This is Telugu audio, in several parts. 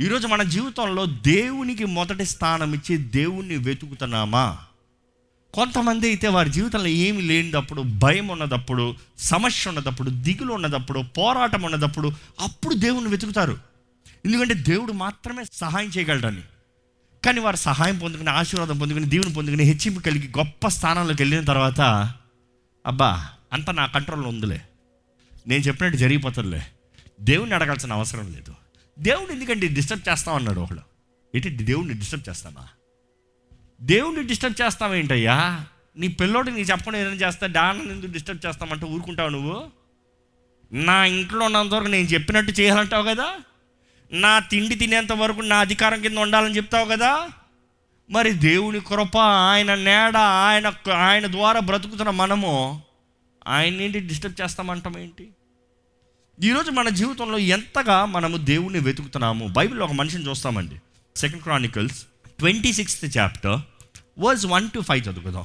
ఈరోజు మన జీవితంలో దేవునికి మొదటి స్థానం ఇచ్చి దేవుణ్ణి వెతుకుతున్నామా? కొంతమంది అయితే వారి జీవితంలో ఏమి లేనిదప్పుడు భయం ఉన్నదప్పుడు సమస్య ఉన్నదప్పుడు దిగులు ఉన్నదప్పుడు పోరాటం ఉన్నదప్పుడు అప్పుడు దేవుణ్ణి వెతుకుతారు. ఎందుకంటే దేవుడు మాత్రమే సహాయం చేయగలడని. కానీ వారు సహాయం పొందుకుని ఆశీర్వాదం పొందుకుని దేవుని పొందుకుని హెచ్చింపు కలిగి గొప్ప స్థానంలోకి వెళ్ళిన తర్వాత అబ్బా అంత నా కంట్రోల్లో ఉందిలే. నేను చెప్పినట్టు జరిగిపోతుందిలే. దేవుణ్ణి అడగాల్సిన అవసరం లేదు. దేవుడు ఎందుకంటే డిస్టర్బ్ చేస్తాం అన్నాడు ఒకడు. ఏంటి దేవుడిని డిస్టర్బ్ చేస్తామా? దేవుణ్ణి డిస్టర్బ్ చేస్తావేంటయ్యా నీ పిల్లోడు నీ చెప్పకుండా ఏదైనా చేస్తా డాన్ ఎందుకు డిస్టర్బ్ చేస్తామంటే ఊరుకుంటావు నువ్వు? నా ఇంట్లో ఉన్నంత వరకు నేను చెప్పినట్టు చేయాలంటావు కదా? నా తిండి తినేంత వరకు నా అధికారం కింద ఉండాలని చెప్తావు కదా? మరి దేవుని కృప ఆయన నేడ ఆయన ఆయన ద్వారా బ్రతుకుతున్న మనము ఆయన ఏంటి డిస్టర్బ్ చేస్తామంటాం ఏంటి? ఈరోజు మన జీవితంలో ఎంతగా మనము దేవుణ్ణి వెతుకుతున్నాము? బైబిల్లో ఒక మనిషిని చూస్తామండి. Second Chronicles twenty sixth chapter verse one to five చదువుకుందాం.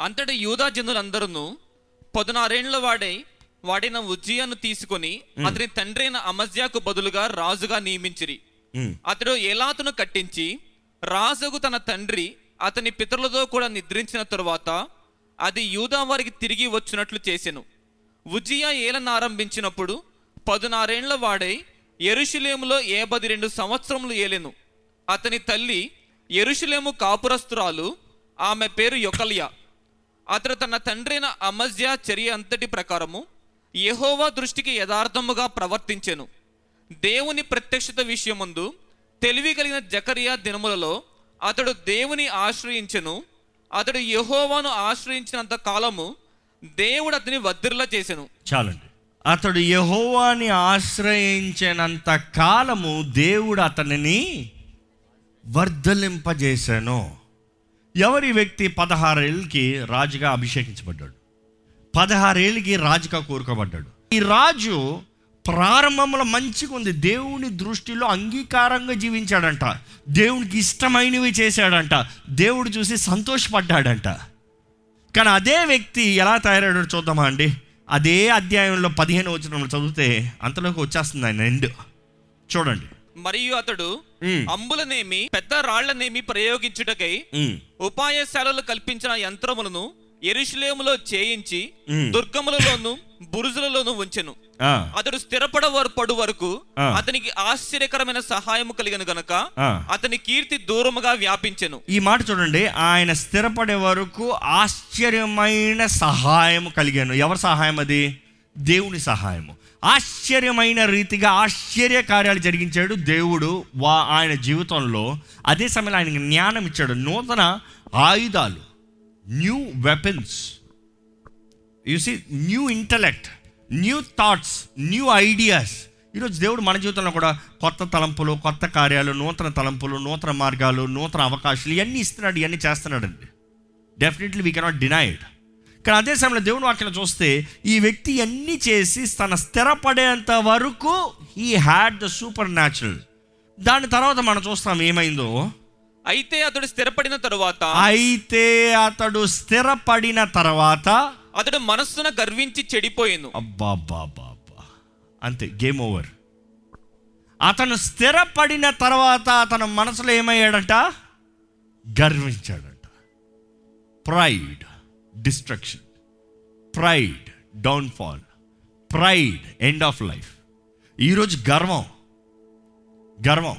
అంతటి యూదా జనులందరూ పదునారేండ్ల వాడై వాడిన ఉజ్జియాను తీసుకొని అతని తండ్రైన అమజ్యాకు బదులుగా రాజుగా నియమించిరి. అతడు ఏలాతును కట్టించి రాజుకు తన తండ్రి అతని పితరులతో కూడా నిద్రించిన తరువాత అది యూదా వారికి తిరిగి వచ్చినట్లు చేసెను. ఉజ్జియా ఏలను ఆరంభించినప్పుడు పదునారేండ్ల వాడై ఎరుషులేములో ఏబది రెండు సంవత్సరములు ఏలెను. అతని తల్లి ఎరుషులేము కాపురస్తురాలు ఆమె పేరు యొకలియా. అతడు తన తండ్రైన అమజ్యా చర్య అంతటి ప్రకారము యహోవా దృష్టికి యథార్థముగా ప్రవర్తించెను. దేవుని ప్రత్యక్షత విషయముందు తెలివి కలిగిన జకరియా దినములలో అతడు దేవుని ఆశ్రయించెను. అతడు యహోవాను ఆశ్రయించినంత కాలము దేవుడు అతని వద్దిరలా చేసెను. చాలండి. అతడు యహోవాని ఆశ్రయించినంత కాలము దేవుడు అతనిని వర్ధలింపజేశాను. ఎవరి వ్యక్తి పదహారేళ్ళకి రాజుగా అభిషేకించబడ్డాడు? పదహారేళ్ళకి రాజుగా కోరుకోబడ్డాడు. ఈ రాజు ప్రారంభంలో మంచిగా ఉంది. దేవుని దృష్టిలో అంగీకారంగా జీవించాడంట. దేవునికి ఇష్టమైనవి చేశాడంట. దేవుడు చూసి సంతోషపడ్డాడంట. కానీ అదే వ్యక్తి ఎలా తయారయ్యాడో చూద్దామా అండి? అదే అధ్యాయంలో పదిహేను వచ్చిన చదివితే అంతలోకి వచ్చేస్తుంది ఆయన ఎండ్ చూడండి. మరియు అతడు అంబులనేమి పెద్ద రాళ్ళనేమి ప్రయోగించుటకై ఉపాయశాలలు కల్పించిన యంత్రములను ఎరుషులేములో చేయించి. దుర్గములలోను బురుజులలోను ఉంచెను. అతడు స్థిరపడవరు పడు వరకు. అతనికి ఆశ్చర్యకరమైన సహాయము కలిగను గనక. అతని కీర్తి దూరముగా వ్యాపించెను. ఈ మాట చూడండి ఆయన స్థిరపడే వరకు ఆశ్చర్యమైన సహాయం కలిగాను. ఎవరి సహాయం అది? దేవుని సహాయము. ఆశ్చర్యమైన రీతిగా ఆశ్చర్య కార్యాలు జరిగించాడు దేవుడు వా ఆయన జీవితంలో. అదే సమయంలో ఆయనకి జ్ఞానం ఇచ్చాడు. నూతన ఆయుధాలు. New weapons see new intellect new thoughts new ideas ఈరోజు దేవుడు మన జీవితంలో కూడా కొత్త తలంపులు కొత్త కార్యాలు నూతన తలంపులు నూతన మార్గాలు నూతన అవకాశాలు ఇవన్నీ ఇస్తున్నాడు ఇవన్నీ చేస్తున్నాడండి. డెఫినెట్లీ వీ కెనాట్ డినైడ్ కానీ అదే సమయంలో దేవుని వాక్యం చూస్తే ఈ వ్యక్తి అన్నీ చేసి తన స్థిరపడేంత వరకు he had the super natural దాని తర్వాత మనం చూస్తాం ఏమైందో? అయితే అతడు స్థిరపడిన తరువాత అయితే అతడు స్థిరపడిన తర్వాత అతడు మనస్సున గర్వించి చెడిపోయాను. అబ్బా అబ్బా అంతే గేమ్ ఓవర్. అతను స్థిరపడిన తర్వాత అతను మనసులో ఏమయ్యాడంట? గర్వించాడంట. Pride destruction pride downfall pride end of life ఈరోజు గర్వం. గర్వం.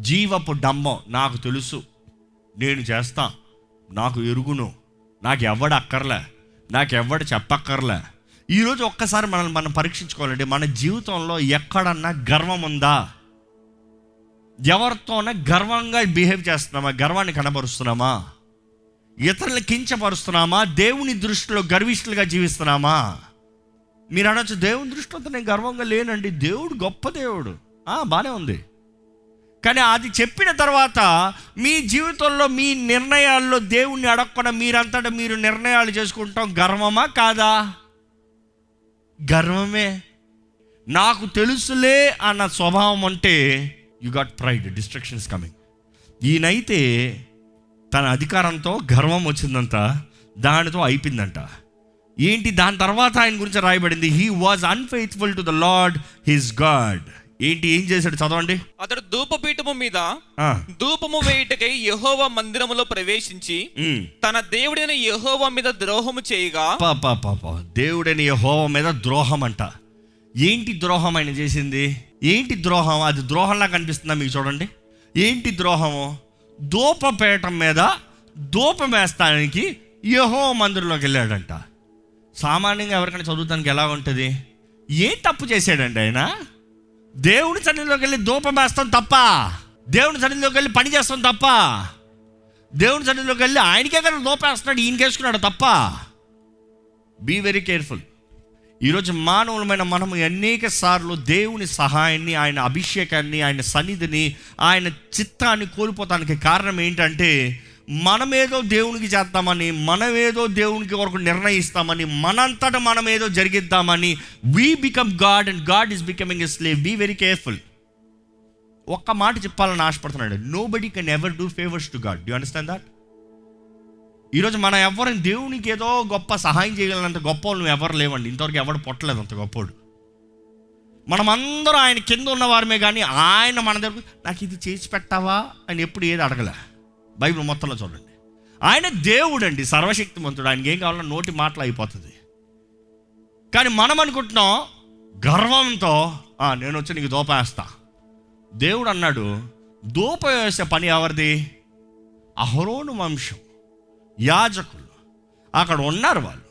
జీవపు డంబం నాకు తెలుసు. నేను చేస్తా. నాకు ఎరుగును. నాకు ఎవడ అక్కర్లే. నాకు ఎవడ చెప్పక్కర్లే ఈరోజు ఒక్కసారి మనల్ని మనం పరీక్షించుకోవాలండి. మన జీవితంలో ఎక్కడన్నా గర్వం ఉందా? ఎవరితోనే గర్వంగా బిహేవ్ చేస్తున్నామా? గర్వాన్ని కనబరుస్తున్నామా? ఇతరులు కించపరుస్తున్నామా? దేవుని దృష్టిలో గర్విష్ఠులుగా జీవిస్తున్నామా? మీరు అనొచ్చు దేవుని దృష్టిలో నేను గర్వంగా లేనండి. దేవుడు గొప్ప దేవుడు. బాగానే ఉంది. కానీ అది చెప్పిన తర్వాత మీ జీవితంలో మీ నిర్ణయాల్లో దేవుణ్ణి అడగకుండా మీరంతటా మీరు నిర్ణయాలు చేసుకుంటాం. గర్వమా కాదా? గర్వమే. నాకు తెలుసులే అన్న స్వభావం అంటే you got pride destructions coming ఈయనైతే తన అధికారంతో గర్వం వచ్చిందంట దానితో అయిపోయిందంట. ఏంటి? దాని తర్వాత ఆయన గురించి రాయబడింది he was unfaithful to the Lord his God ఏంటి ఏం చేశాడు? చదవండి. అతడు ధూపపీఠము మీద ధూపము వేయుటకై యెహోవా మందిరములో ప్రవేశించి. తన దేవుడైన యెహోవా మీద ద్రోహము చేయగా. దేవుడని యెహోవా మీద ద్రోహం అంట ఏంటి ద్రోహం ఆయన చేసింది? ఏంటి ద్రోహం? అది ద్రోహంలా కనిపిస్తుందా మీకు చూడండి. ఏంటి ద్రోహము? దూపపేటం మీద దూపం వేస్తానికి యహో మందిరంలోకి వెళ్ళాడంట. సామాన్యంగా ఎవరికైనా చదువుతానికి ఎలా ఉంటుంది ఏం తప్పు చేశాడండి ఆయన? దేవుని సన్నిధిలోకి వెళ్ళి దూపం వేస్తాం తప్ప దేవుని సన్నిధిలోకి వెళ్ళి పని చేస్తాం తప్ప దేవుని సన్నిధిలోకి వెళ్ళి ఆయనకే కదా దూపం వేస్తున్నాడు ఈయనకేసుకున్నాడు తప్ప. బీ వెరీ కేర్ఫుల్ ఈరోజు మానవులమైన మనము అనేక సార్లు దేవుని సహాయాన్ని ఆయన అభిషేకాన్ని ఆయన సన్నిధిని ఆయన చిత్తాన్ని కోల్పోతానికి కారణం ఏంటంటే మనమేదో దేవునికి చేద్దామని మనమేదో దేవునికి వరకు నిర్ణయిస్తామని మనంతట మనం ఏదో జరిగిద్దామని we become God and God is becoming a slave be very careful ఒక్క మాట చెప్పాలని ఆశపడుతున్నాడు. Nobody can ever do favours to God do understand that ఈరోజు మనం ఎవరిని దేవునికి ఏదో గొప్ప సహాయం చేయగలనంత గొప్ప వాళ్ళు ఎవరు లేవండి. ఇంతవరకు ఎవడు పొట్టలేదు అంత గొప్పోడు. మనమందరం ఆయన కింద ఉన్నవారమే కానీ ఆయన మన దగ్గర నాకు ఇది చేసి పెట్టావా అని ఎప్పుడు ఏది అడగలే. బైబిల్ మొత్తంలో చూడండి. ఆయన దేవుడు అండి సర్వశక్తిమంతుడు. ఆయనకి ఏం కావాలన్నా నోటి మాటలు అయిపోతుంది. కానీ మనం అనుకుంటున్నాం గర్వంతో నేను వచ్చి నీకు దోపేస్తా. దేవుడు అన్నాడు దూప వేసే పని ఎవరిది? అహరోను వంశం యాజకులు. అక్కడ ఉన్నారు వాళ్ళు.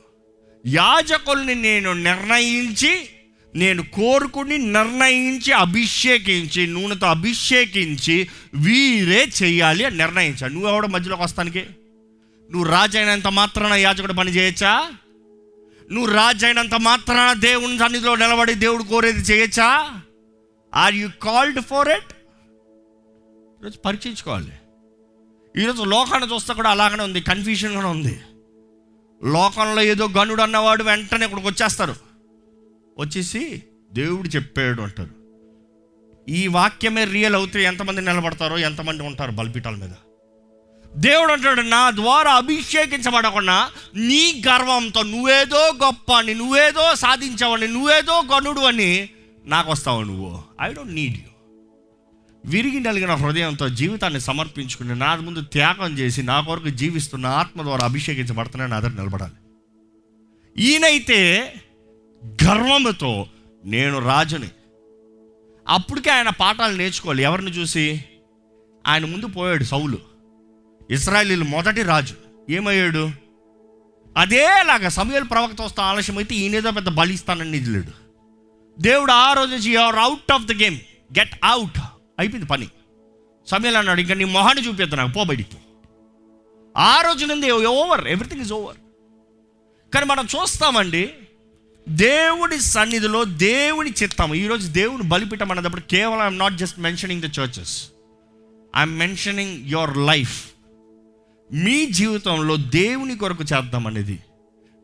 యాజకుల్ని నేను నిర్ణయించి నేను కోరుకుని నిర్ణయించి అభిషేకించి నూనెతో అభిషేకించి వీరే చేయాలి అని నిర్ణయించాడు నువ్వు ఎవడ మధ్యలోకి వస్తానికి? నువ్వు రాజు అయినంత మాత్రాన యాజకుడు పని చేయొచ్చా? నువ్వు రాజు అయినంత మాత్రాన దేవుని సన్నిధిలో నిలబడి దేవుడు కోరేది చేయొచ్చా? Are you called for it ఈరోజు పరీక్షించుకోవాలి. ఈరోజు లోకాన్ని చూస్తే కూడా అలాగనే ఉంది కన్ఫ్యూషన్గానే కూడా ఉంది. లోకంలో ఏదో గనుడు అన్నవాడు వెంటనే ఇక్కడికి వచ్చేస్తారు. వచ్చేసి దేవుడు చెప్పాడు అంటారు ఈ వాక్యమే రియల్ అవుతే ఎంతమంది నిలబడతారో ఎంతమంది ఉంటారు బలిపీఠాల మీద. దేవుడు అంటాడు నా ద్వారా అభిషేకించబడకుండా నీ గర్వంతో నువ్వేదో గొప్ప అని నువ్వేదో సాధించవని నువ్వేదో గనుడు అని నాకు వస్తావు నువ్వు. ఐ డోంట్ నీడ్ యూ విరిగి నలిగిన హృదయంతో జీవితాన్ని సమర్పించుకుని నా ముందు త్యాగం చేసి నా కొరకు జీవిస్తున్న ఆత్మ ద్వారా అభిషేకించబడుతున్నా నా దగ్గర నిలబడాలి. ఈయనైతే గర్వంతో నేను రాజుని. అప్పటికే ఆయన పాఠాలు నేర్చుకోవాలి. ఎవరిని చూసి? ఆయన ముందు పోయాడు సౌలు. ఇస్రాయలీలు మొదటి రాజు. ఏమయ్యాడు? అదేలాగా సమయాలు ప్రవక్త వస్తా ఆలస్యం అయితే ఈయనేదో పెద్ద బలిస్తానని ఇస్తానని దేవుడు ఆ రోజు నుంచి out of the game get out అయిపోయింది పని. సమయాలు అన్నాడు ఇంకా నీ మొహాన్ని చూపిద్దు నాకు. పో బయటికి ఆ రోజు నుండి ఓవర్ ఎవ్రీథింగ్ ఇస్ ఓవర్ కానీ మనం చూస్తామండి దేవుడి సన్నిధిలో దేవుని చిత్తం. ఈరోజు దేవుని బలిపీఠం అన్నప్పుడు కేవలం I'm not just mentioning the churches I'm mentioning your life మీ జీవితంలో దేవుని కొరకు చేద్దామనేది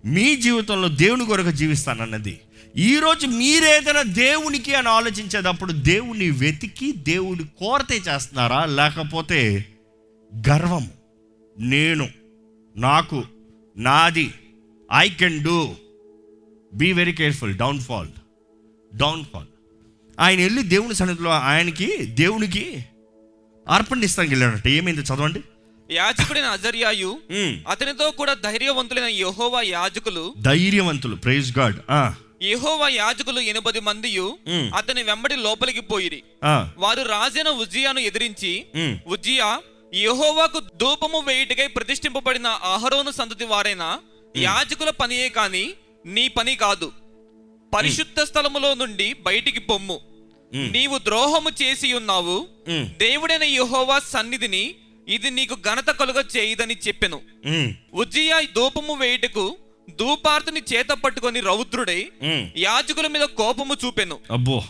మీ జీవితంలో దేవుని కొరకు జీవిస్తానన్నది ఈరోజు మీరేదైనా దేవునికి అని ఆలోచించేటప్పుడు దేవుని వెతికి దేవుని కోరతే చేస్తున్నారా? లేకపోతే గర్వం నేను నాకు నాది I can do be very careful downfall downfall ఆయన వెళ్ళి దేవుని సన్నిధిలో ఆయనకి దేవునికి అర్పణ ఇస్తానికి వెళ్ళాడట. ఏమైంది? చదవండి. యాజకుడైన అజర్యాయు ఉమ్. అతనితో కూడా ధైర్యవంతులైన యెహోవా యాజకులు ధైర్యవంతులు. ప్రైజ్ గాడ్ యెహోవా యాజకులు ఎనిమిది మందియు మ్. అతని వెంబడి లోపలికి పోయిరి. వారు రాజైన ఉజ్జియాను ఎదిరించి ఉజ్జియా యెహోవాకు ధూపము వేయుటకై ప్రతిష్ఠింపబడిన అహరోను సంతతి వారైన యాజకుల పనియే కాని నీ పని కాదు. పరిశుద్ధ స్థలములో నుండి బయటికి పొమ్ము. నీవు ద్రోహము చేసి ఉన్నావు. దేవుడైన యెహోవా సన్నిధిని ఇది నీకు ఘనత కలుగ చేయదని చెప్పెను. ఉజ్జియా ధూపము వేయుటకు ధూపార్తుని చేత పట్టుకొని రౌద్రుడై యాజకుల మీద కోపము చూపెను. అబ్బో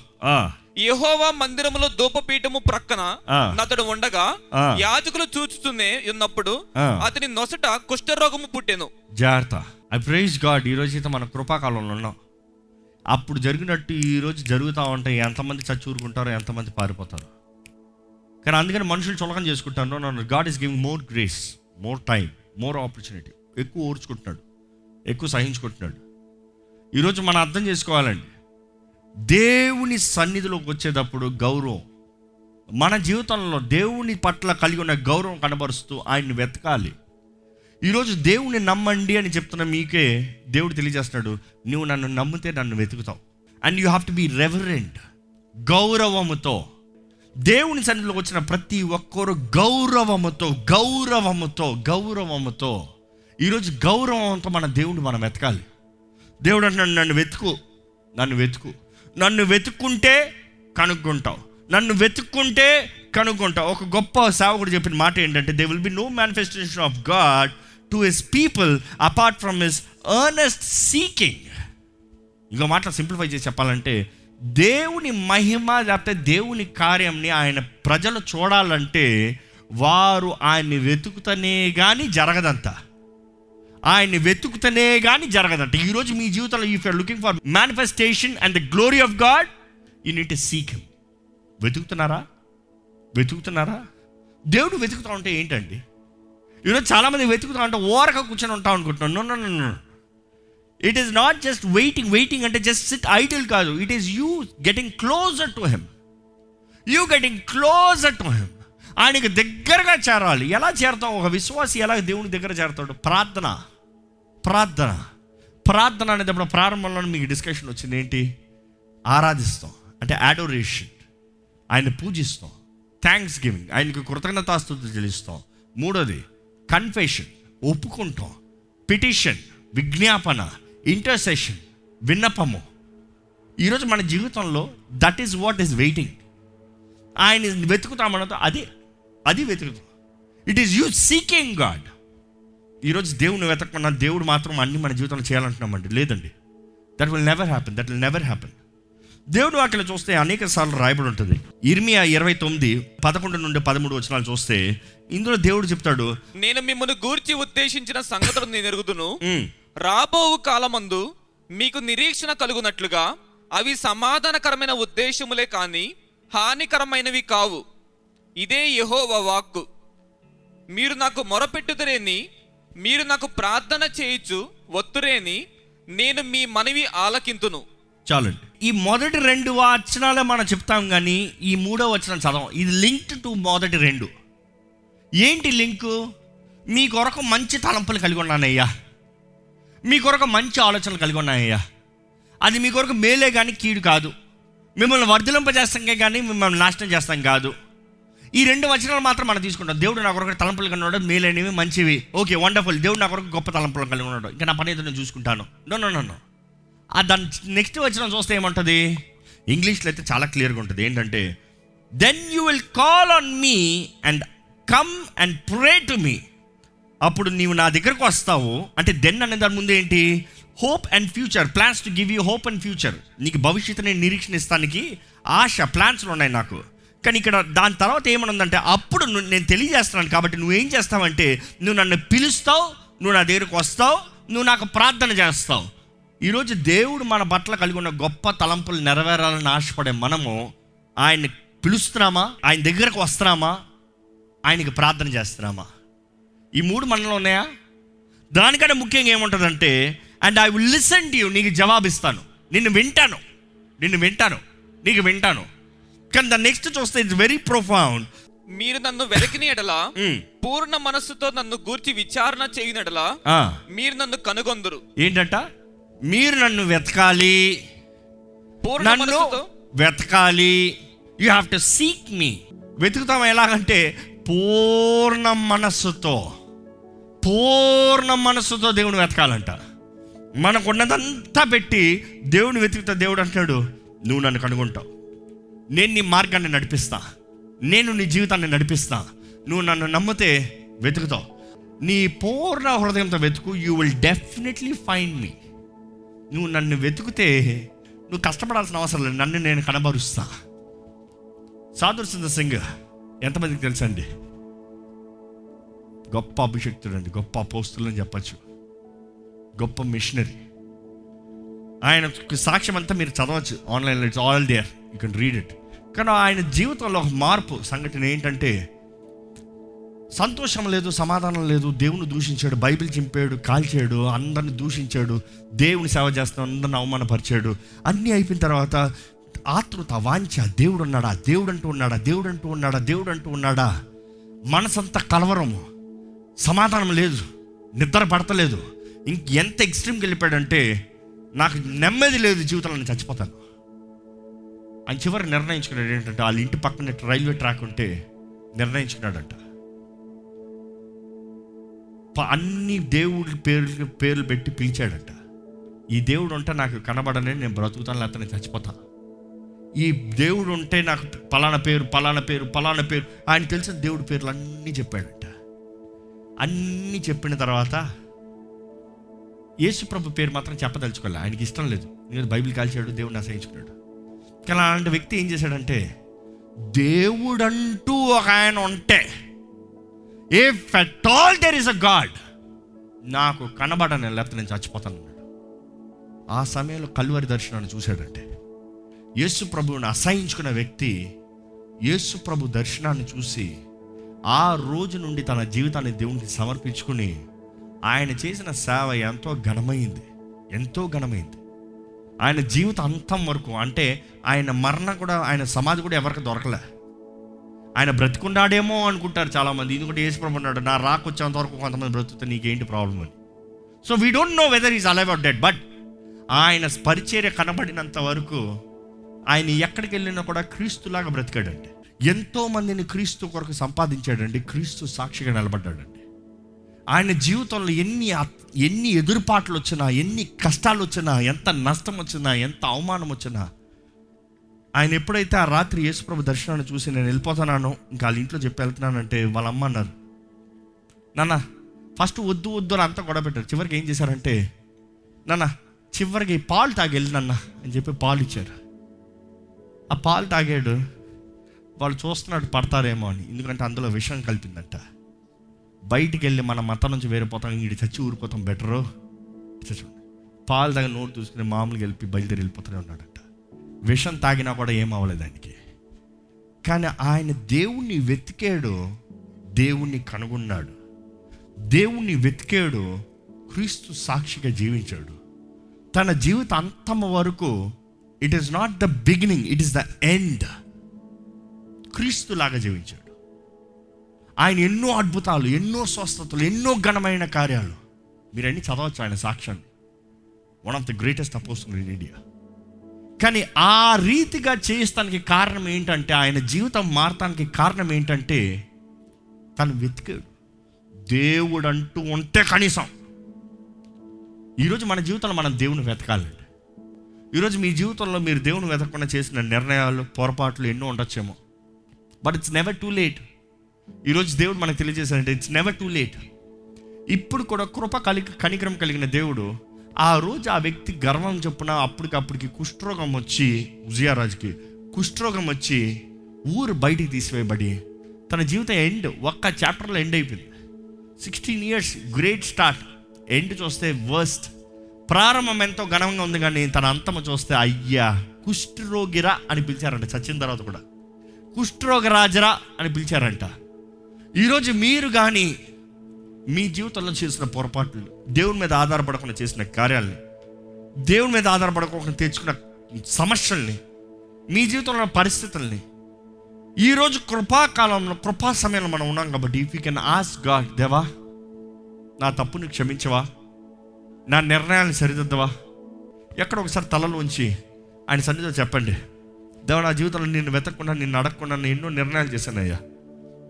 యెహోవా మందిరములో ధూపపీఠము ప్రక్కన ఆ. నతడు ఉండగా. యాజకులు చూచుతూనే ఉన్నప్పుడు. అతని నొసట కుష్ఠరోగము పుట్టెను. జాగ్రత్త. ఐ ప్రైజ్ గాడ్ ఈరోజు అయితే మన కృపాకాలంలో ఉన్నాం. అప్పుడు జరిగినట్టు ఈరోజు జరుగుతూ ఉంటే ఎంతమంది చచ్చూరుకుంటారో ఎంతమంది పారిపోతారు. కానీ అందుకని మనుషులు చులకం చేసుకుంటారు. నన్ను God is giving more grace more time more opportunity ఎక్కువ ఓర్చుకుంటున్నాడు. ఎక్కువ సహించుకుంటున్నాడు. ఈరోజు మనం అర్థం చేసుకోవాలండి. దేవుని సన్నిధిలోకి వచ్చేటప్పుడు గౌరవం. మన జీవితంలో దేవుని పట్ల కలిగి ఉన్న గౌరవం కనబరుస్తూ ఆయన్ని వెతకాలి. ఈరోజు దేవుని నమ్మండి అని చెప్తున్న మీకే దేవుడు తెలియజేస్తున్నాడు నువ్వు నన్ను నమ్మితే నన్ను వెతుకుతావు. And you have to be reverent గౌరవముతో. దేవుని సన్నిధిలోకి వచ్చిన ప్రతి ఒక్కరు గౌరవముతో గౌరవముతో గౌరవముతో. ఈరోజు గౌరవంతో మన దేవుడు మనం వెతకాలి. దేవుడు అంటున్నాడు నన్ను వెతుకు నన్ను వెతుకు. నన్ను వెతుక్కుంటే కనుక్కుంటావు. నన్ను వెతుక్కుంటే కనుక్కుంటావు. ఒక గొప్ప సేవకుడు చెప్పిన మాట ఏంటంటే they will be no manifestation of God to his people apart from his earnest seeking ఇంకో మాట సింప్లిఫై చేసి చెప్పాలంటే దేవుని మహిమ లేకపోతే దేవుని కార్యంని ఆయన ప్రజలు చూడాలంటే వారు ఆయన్ని వెతుకుతనే కానీ జరగదంతా ఆయన్ని వెతుకుతనే కానీ జరగదంట. ఈరోజు మీ జీవితంలో if you're looking for manifestation and the glory of God you need seek him వెతుకుతున్నారా? వెతుకుతున్నారా? దేవుడు వెతుకుతా ఉంటే ఏంటండి? ఈరోజు చాలామంది వెతుకుతా ఉంటే ఓరక కూర్చొని ఉంటాం అనుకుంటున్నాను it is not just waiting waiting అంటే జస్ట్ సిట్ ఐడిల్ కాదు. It is you getting closer to him you getting closer to him ఆయనకి దగ్గరగా చేరాలి. ఎలా చేరతాం ఒక విశ్వాసి ఎలా దేవుని దగ్గర చేరతాడు? ప్రార్థన. ప్రార్థన. ప్రార్థన అనేటప్పుడు ప్రారంభంలో మీకు డిస్కషన్ వచ్చింది ఏంటి? ఆరాధిస్తాం. అంటే అడోరేషన్ ఆయన పూజిస్తాం. థ్యాంక్స్ గివింగ్ ఆయనకు కృతజ్ఞతాస్తుతులు చెల్లిస్తాం. మూడోది కన్ఫెషన్ ఒప్పుకుంటాం. పిటిషన్ విజ్ఞాపన. ఇంటర్సెషన్ విన్నపము. ఈరోజు మన జీవితంలో that is what is waiting ఆయన వెతుకుతామన్నతో అది అది వెతుకుతాం. It is you seeking God ఈరోజు దేవుని వెతకమన్నా దేవుడు మాత్రం అన్ని మన జీవితంలో చేయాలంటున్నామండి. లేదండి. That will never happen that will never happen దేవుడు వాక్యలో చూస్తే అనేక సార్లు రాయబడి ఉంటుంది. ఇర్మియా ఇరవై తొమ్మిది పదకొండు నుండి పదమూడు వచనాలు చూస్తే ఇందులో దేవుడు చెప్తాడు నేను మిమ్మల్ని గూర్చి ఉద్దేశించిన సంగతులు నేను ఎరుగుదును. "ఉమ్, రాబోవు కాలమందు మీకు నిరీక్షణ కలుగునట్లుగా అవి సమాధానకరమైన ఉద్దేశములే కాని హానికరమైనవి కావు. ఇదే యెహోవా వాక్కు. మీరు నాకు మొరపెట్టుదరేని మీరు నాకు ప్రార్థన చేయుచు ఒత్తురేని నేను మీ మనవి ఆలకింతును. చాలండి. ఈ మొదటి రెండు వచనాలే మనం చెప్తాం కానీ ఈ మూడో వచనం చదవం. ఇది లింక్డ్ టు మొదటి రెండు. ఏంటి లింకు? మీ కొరకు మంచి తలంపులు కలిగి ఉన్నానయ్యా. మీ కొరకు మంచి ఆలోచనలు కలిగి ఉన్నానయ్యా. అది మీ కొరకు మేలే కానీ కీడు కాదు. మిమ్మల్ని వర్ధలింపజేస్తాం కానీ మిమ్మల్ని నాశనం చేస్తాం కాదు. ఈ రెండు వచనాలు మాత్రం మనం తీసుకుంటాం. దేవుడు నా కొరకు తలంపులు కలిగి ఉన్నాడు మేలైనవి మంచివి. ఓకే వండర్ఫుల్ దేవుడు నా కొరకు గొప్ప తలంపులు కలిగి ఉన్నాడు. ఇంకా నా పని ఏదో నేను చూసుకుంటాను. నో నో నో ఆ దాని నెక్స్ట్ వచ్చిన చూస్తే ఏమంటుంది? ఇంగ్లీష్లో అయితే చాలా క్లియర్గా ఉంటుంది. ఏంటంటే then you will call on me and come and pray to me అప్పుడు నీవు నా దగ్గరకు వస్తావు. అంటే దెన్ అనే దాని ముందు ఏంటి? Hope and future plans to give you hope and future నీకు భవిష్యత్తుని నిరీక్షణ ఇస్తానికి ఆశ ప్లాన్స్లు ఉన్నాయి నాకు. కానీ ఇక్కడ దాని తర్వాత ఏమనుందంటే అప్పుడు నేను తెలియజేస్తున్నాను కాబట్టి నువ్వేం చేస్తావంటే నువ్వు నన్ను పిలుస్తావు నువ్వు నా దగ్గరకు వస్తావు నువ్వు నాకు ప్రార్థన చేస్తావు. ఈరోజు దేవుడు మన పట్ల కలిగి ఉన్న గొప్ప తలంపులు నెరవేరాలని ఆశపడే మనము ఆయన్ని పిలుస్తున్నామా? ఆయన దగ్గరకు వస్తున్నామా? ఆయనకి ప్రార్థన చేస్తున్నామా? ఈ మూడు మనలో ఉన్నాయా? దానికంటే ముఖ్యంగా ఏముంటుందంటే and I will listen to you నీకు జవాబిస్తాను. నిన్ను వింటాను. నిన్ను వింటాను. నీకు వింటాను. కానీ దాని నెక్స్ట్ చూస్తే ఇట్స్ వెరీ ప్రొఫౌండ్ మీరు నన్ను వెతికిన ఎడలా పూర్ణ మనస్సుతో నన్ను గూర్చి విచారణ చేయునడలా మీరు నన్ను కనుగొందురు. ఏంటంట? మీరు నన్ను వెతకాలి. పూర్ణ నన్ను వెతకాలి. You have to seek me వెతుకుతాం ఎలాగంటే పూర్ణ మనస్సుతో. పూర్ణ మనస్సుతో దేవుని వెతకాలంట. మనకున్నదంతా పెట్టి దేవుని వెతుకుతా దేవుడు అంటాడు నువ్వు నన్ను కనుగొంటావు. నేను నీ మార్గాన్ని నడిపిస్తా. నేను నీ జీవితాన్ని నడిపిస్తా. నువ్వు నన్ను నమ్మితే వెతుకుతావు. నీ పూర్ణ హృదయంతో వెతుకు. You will definitely find me నువ్వు నన్ను వెతుకుతే నువ్వు కష్టపడాల్సిన అవసరం లేదు. నన్ను నేను కనబరుస్తా. సాధుర్ సుందర్ సింగ్ ఎంతమందికి తెలుసండి గొప్ప అభిషక్తుడు అండి. గొప్ప పోస్తులు అని చెప్పచ్చు. గొప్ప మిషనరీ. ఆయన సాక్ష్యం అంతా మీరు చదవచ్చు. ఆన్లైన్లో it's all there you can read it కానీ ఆయన జీవితంలో ఒక మార్పు సంఘటన ఏంటంటే సంతోషం లేదు సమాధానం లేదు దేవుని దూషించాడు బైబిల్ చింపాడు కాల్చాడు అందరిని దూషించాడు దేవుని సేవ చేస్తున్నాడు అందరిని అవమానపరిచాడు అన్నీ అయిపోయిన తర్వాత ఆతృత వాంఛ దేవుడు ఉన్నాడా దేవుడు అంటూ ఉన్నాడా దేవుడు అంటూ ఉన్నాడా దేవుడు అంటూ ఉన్నాడా? మనసంతా కలవరము సమాధానం లేదు నిద్ర పడతలేదు. ఇంక ఎంత ఎక్స్ట్రీమ్కి వెళ్ళిపోయాడంటే నాకు నెమ్మది లేదు జీవితంలో నేను చచ్చిపోతాను. ఆయన చివరి నిర్ణయించుకున్నాడు ఏంటంటే వాళ్ళ ఇంటి పక్కన రైల్వే ట్రాక్ ఉంటే నిర్ణయించుకున్నాడంట. ప- అన్ని దేవుడి పేర్లు పేర్లు పెట్టి పిలిచాడంట. ఈ దేవుడు ఉంటే నాకు కనబడనే నేను బ్రతుకుతాను లేకపోతే నేను చచ్చిపోతాను ఈ దేవుడు ఉంటే నాకు పలానా పేరు పలానా పేరు పలానా పేరు ఆయన తెలిసిన దేవుడి పేర్లు అన్నీ చెప్పాడంట. అన్నీ చెప్పిన తర్వాత యేసుప్రభు పేరు మాత్రం చెప్పదలుచుకోలే. ఆయనకి ఇష్టం లేదు. నేను బైబిల్ కాల్చాడు దేవుడిని అసహించుకున్నాడు. కానీ అలాంటి వ్యక్తి ఏం చేశాడంటే దేవుడంటూ ఒక ఆయన ఉంటే if at all there is a God నాకు కనబడను లేకపోతే నేను చచ్చిపోతాను అన్నాడు. ఆ సమయంలో కల్వరి దర్శనాన్ని చూశాడంటే యేసు ప్రభువుని అసహించుకున్న వ్యక్తి యేసు ప్రభు దర్శనాన్ని చూసి ఆ రోజు నుండి తన జీవితాన్ని దేవునికి సమర్పించుకుని ఆయన చేసిన సేవ ఎంతో ఘనమైంది ఎంతో ఘనమైంది. ఆయన జీవిత అంతం వరకు అంటే ఆయన మరణ కూడా ఆయన సమాధి కూడా ఎవరికి దొరకలే. ఆయన బ్రతికున్నాడేమో అనుకుంటారు చాలామంది. ఎందుకంటే యేసు ప్రభు అన్నాడు నా రాకొచ్చేంత వరకు కొంతమంది బ్రతుకుతే నీకేంటి ప్రాబ్లం అని. So we don't know whether is alive or dead but ఆయన పరిచర్య కనబడినంత వరకు ఆయన ఎక్కడికి వెళ్ళినా కూడా క్రీస్తులాగా బ్రతికాడండి. ఎంతో మందిని క్రీస్తు కొరకు సంపాదించాడండి క్రీస్తు సాక్షిగా నిలబడ్డాడండి. ఆయన జీవితంలో ఎన్ని ఎన్ని ఎదురుపాట్లు వచ్చినా ఎన్ని కష్టాలు వచ్చినా ఎంత నష్టం వచ్చినా ఎంత అవమానం వచ్చినా ఆయన ఎప్పుడైతే ఆ రాత్రి యేసుప్రభు దర్శనాన్ని చూసి నేను వెళ్ళిపోతున్నాను ఇంకా వాళ్ళ ఇంట్లో చెప్పి వెళ్తున్నానంటే వాళ్ళ అమ్మ అన్నారు నాన్న ఫస్ట్ వద్దు వద్దు అని అంతా గొడవ పెట్టారు. చివరికి ఏం చేశారంటే నాన్న చివరికి పాలు తాగి వెళ్ళి అని చెప్పి పాలు ఇచ్చారు. ఆ పాలు తాగాడు వాళ్ళు చూస్తున్నాడు పడతారేమో అని. ఎందుకంటే అందులో విషం కలిపిందంట. బయటికి వెళ్ళి మన మతం నుంచి వేరిపోతాం ఇటు చచ్చి ఊరిపోతాం బెటరు చూడండి పాలు తాగి నోరు చూసుకుని మామూలుగా వెళ్ళి బయలుదేరి వెళ్ళిపోతూనే ఉన్నాడంట. విషం తాగినా కూడా ఏం అవ్వలేదు ఆయనకి. కానీ ఆయన దేవుణ్ణి వెతికాడు దేవుణ్ణి కనుగొన్నాడు. దేవుణ్ణి వెతికాడు క్రీస్తు సాక్షిగా జీవించాడు. తన జీవిత అంతం వరకు it is not the beginning it is the end క్రీస్తులాగా జీవించాడు. ఆయన ఎన్నో అద్భుతాలు ఎన్నో స్వస్థతలు ఎన్నో ఘనమైన కార్యాలు. మీరన్నీ చదవచ్చు ఆయన సాక్ష్యాన్ని one of the greatest opposition in India కానీ ఆ రీతిగా చేయిస్తానికి కారణం ఏంటంటే ఆయన జీవితం మారటానికి కారణం ఏంటంటే తను వెతికాడు. దేవుడు అంటూ ఉంటే కనీసం. ఈరోజు మన జీవితంలో మనం దేవుని వెతకాలండి. ఈరోజు మీ జీవితంలో మీరు దేవుని వెతకకుండా చేసిన నిర్ణయాలు పొరపాట్లు ఎన్నో ఉండొచ్చేమో. But it's never too late ఈరోజు దేవుడు మనకు తెలియజేశాడంటే ఇట్స్ నెవర్ టూ లేట్ ఇప్పుడు కూడా కృప కలిగి కనికరం కలిగిన దేవుడు ఆ రోజు ఆ వ్యక్తి గర్వం చొప్పున అప్పటికప్పటికి కుష్ఠరోగం వచ్చి ఉజయారాజుకి కుష్ఠరోగం వచ్చి ఊరు బయటికి తీసివేయబడి తన జీవితం ఎండ్ ఒక్క చాప్టర్లో ఎండ్ అయిపోయింది. Sixteen years great start. End చూస్తే వర్స్ట్. ప్రారంభం ఎంతో ఘనంగా ఉంది కానీ తన అంతమ చూస్తే అయ్యా కుష్ఠరోగిరా అని పిలిచారంట చచ్చిన తర్వాత కూడా. కుష్ఠరోగరాజరా అని పిలిచారంట. ఈరోజు మీరు కానీ మీ జీవితంలో చేసిన పొరపాట్లు దేవుని మీద ఆధారపడకుండా చేసిన కార్యాలని దేవుని మీద ఆధారపడకుండా తెచ్చుకున్న సమస్యల్ని మీ జీవితంలో ఉన్న పరిస్థితుల్ని ఈరోజు కృపాకాలంలో కృపా సమయంలో మనం ఉన్నాం కాబట్టి if you can ask God దేవా నా తప్పుని క్షమించవా? నా నిర్ణయాన్ని సరిదిద్దవా? ఎక్కడ ఒకసారి తలలో ఉంచి ఆయన సన్నిధిలో చెప్పండి. దేవా నా జీవితంలో నిన్ను వెతకకుండా నిన్ను అడగకుండా నేను ఎన్నో నిర్ణయాలు చేశానయ్యా.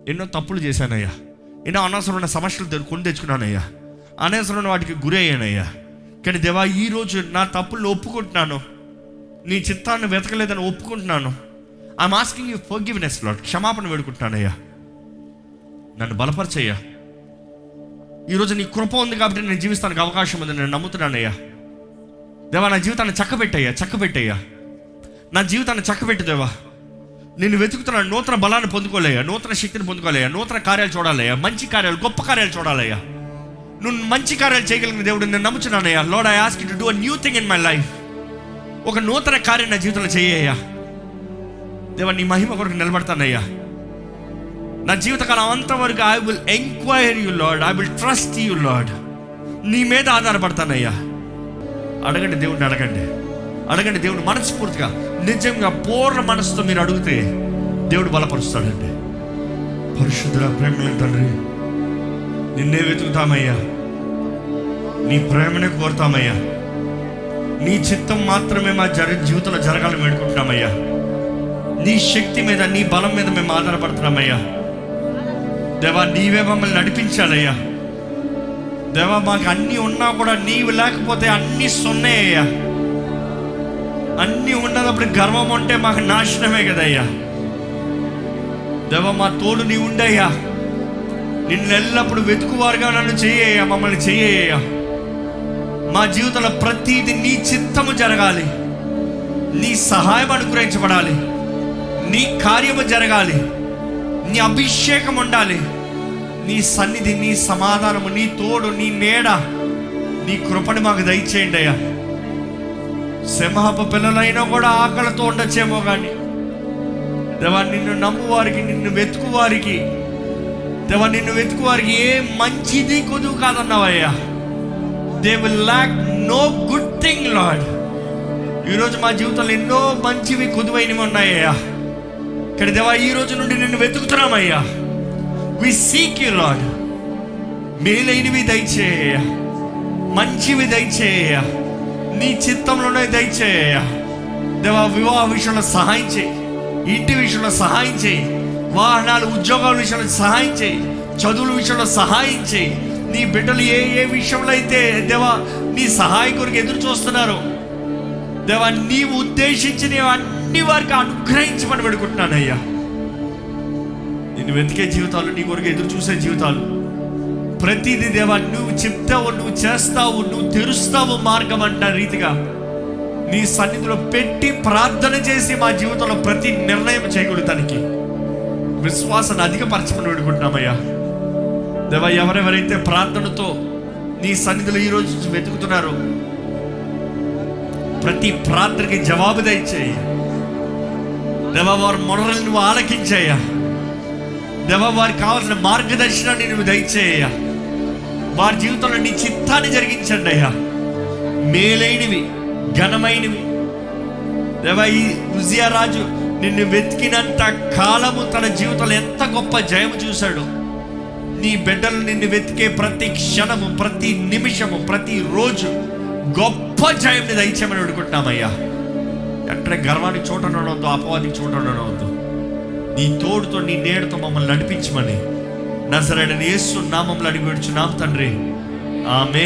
ఎన్నో తప్పులు చేశానయ్యా. ఎన్నో అనవసరమైన సమస్యలు తె- కొని తెచ్చుకున్నానయ్యా. అనవసరమైన వాటికి గురి అయ్యానయ్యా. కానీ దేవా ఈరోజు నా తప్పులను ఒప్పుకుంటున్నాను. నీ చిత్తాన్ని వెతకలేదని ఒప్పుకుంటున్నాను. I'm asking you forgiveness Lord క్షమాపణ వేడుకుంటున్నానయ్యా. నన్ను బలపరచయ్యా. ఈరోజు నీ కృప ఉంది కాబట్టి నేను జీవిస్తానికి అవకాశం ఉంది. నేను నమ్ముతున్నానయ్యా. దేవా నా జీవితాన్ని చక్కబెట్టయ్యా చక్కబెట్టయ్యా. నా జీవితాన్ని చక్కబెట్టు దేవా. నేను వెతుకుతున్న నూతన బలాన్ని పొందుకోలేయా నూతన శక్తిని పొందుకోలేయా నూతన కార్యాలు చూడాలయ్యా. మంచి కార్యాలు గొప్ప కార్యాలు చూడాలయ్యా. నువ్వు మంచి కార్యాలు చేయగలిగిన దేవుడు నేను నమ్ముచున్నానయ్యా. Lord I ask to do a new thing in my life ఒక నూతన కార్యం నా జీవితంలో చేయ్యా దేవ నీ మహిమ కొరకు నిలబడతానయ్యా. నా జీవితకాలం అంతవరకు I will enquire you Lord I will trust you Lord నీ మీద ఆధారపడతానయ్యా. అడగండి దేవుడిని అడగండి. అడగండి దేవుడు మనస్ఫూర్తిగా. నిజంగా పూర్ణ మనసుతో మీరు అడిగితే దేవుడు బలపరుస్తాడండి. పరిశుద్ధ ప్రేమ తండ్రి నిన్నే వెతుకుతామయ్యా. నీ ప్రేమనే కోరుతామయ్యా. నీ చిత్తం మాత్రమే మా జరి జీవితంలో జరగాలని వేడుకుంటున్నామయ్యా. నీ శక్తి మీద నీ బలం మీద మేము ఆధారపడుతున్నామయ్యా. దేవా నీవే మమ్మల్ని నడిపించాలయ్యా. దేవా మాకు అన్నీ ఉన్నా కూడా నీవు లేకపోతే అన్నీ సున్నాయ్యా అన్నీ ఉన్నదప్పుడు గర్వం ఉంటే మాకు నాశనమే కదయ్యా. దేవ మా తోడు నీ ఉండయ్యా. నిన్ను ఎల్లప్పుడు వెతుకువారుగా నన్ను చెయ్యయ్యా మమ్మల్ని చెయ్యయ్యా మా జీవితంలో ప్రతిది నీ చిత్తము జరగాలి. నీ సహాయం అనుగ్రహించబడాలి. నీ కార్యము జరగాలి. నీ అభిషేకం ఉండాలి. నీ సన్నిధి నీ సమాధానము నీ తోడు నీ నీడ నీ కృపని మాకు దయచేయండి అయ్యా. సింహపు పిల్లలైనా కూడా ఆకలితో ఉండొచ్చేమో కానీ దేవా నిన్ను నమ్మువారికి నిన్ను వెతుకువారికి దేవా నిన్ను వెతుకువారికి ఏ మంచిది కొదువు కాదన్నావయ్యా. They will lack no good thing Lord ఈరోజు మా జీవితంలో ఎన్నో మంచివి కొదువైనవి ఉన్నాయ్యా ఇక్కడ దేవా ఈ రోజు నుండి నిన్ను వెతుకుతున్నామయ్యా. వి సీక్ యూ లాడ్ మేలైనవి దయచేయ మంచివి దయచేయ నీ చిత్తంలోనే దయచేయ. దేవా వివాహ విషయంలో సహాయం చేయి. ఇంటి విషయంలో సహాయం చేయి. వాహనాలు ఉద్యోగాల విషయంలో సహాయం చేయి. చదువుల విషయంలో సహాయం చేయి. నీ బిడ్డలు ఏ ఏ విషయంలో అయితే దేవా నీ సహాయం కొరకు ఎదురు చూస్తున్నారు దేవా నీవు ఉద్దేశించిన అన్ని వారికి అనుగ్రహించమని పెడుకుంటున్నానయ్యా నిన్ను వెతికే జీవితాలు నీ కొరకు ఎదురు చూసే జీవితాలు. ప్రతిదీ దేవా నువ్వు చెప్తావు నువ్వు చేస్తావు నువ్వు తెరుస్తావు మార్గం అంట రీతిగా నీ సన్నిధిలో పెట్టి ప్రార్థన చేసి మా జీవితంలో ప్రతి నిర్ణయం చేయగలుగుతానికి విశ్వాసాన్ని అధికపరచమని వేడుకుంటున్నామయ్యా. దేవా ఎవరెవరైతే ప్రార్థనతో నీ సన్నిధిలో ఈరోజు వెతుకుతున్నారో ప్రతి ప్రార్థనకి జవాబు దయచేయి. దేవా వారి మొరలు నువ్వు ఆలకించాయా దేవా వారికి కావాల్సిన మార్గదర్శనాన్ని నువ్వు దయచేయ వారి జీవితంలో నీ చిత్తాన్ని జరిగించండి అయ్యా. మేలైనవి ఘనమైనవి. దేవా ఈ ఉజియా రాజు నిన్ను వెతికినంత కాలము తన జీవితంలో ఎంత గొప్ప జయము చూశాడు. నీ బిడ్డలు నిన్ను వెతికే ప్రతి క్షణము ప్రతి నిమిషము ప్రతి రోజు గొప్ప జయం దయచేయమని అడుగుతున్నామయ్యా. వెంటనే గర్వానికి చోట ఉండవద్దు అపవాదికి చోట నీ తోడుతో నీ నేడుతో మమ్మల్ని నడిపించమని నజరడని యేసు నామంలో అడిగి విడుచున్నాం తండ్రి. ఆమె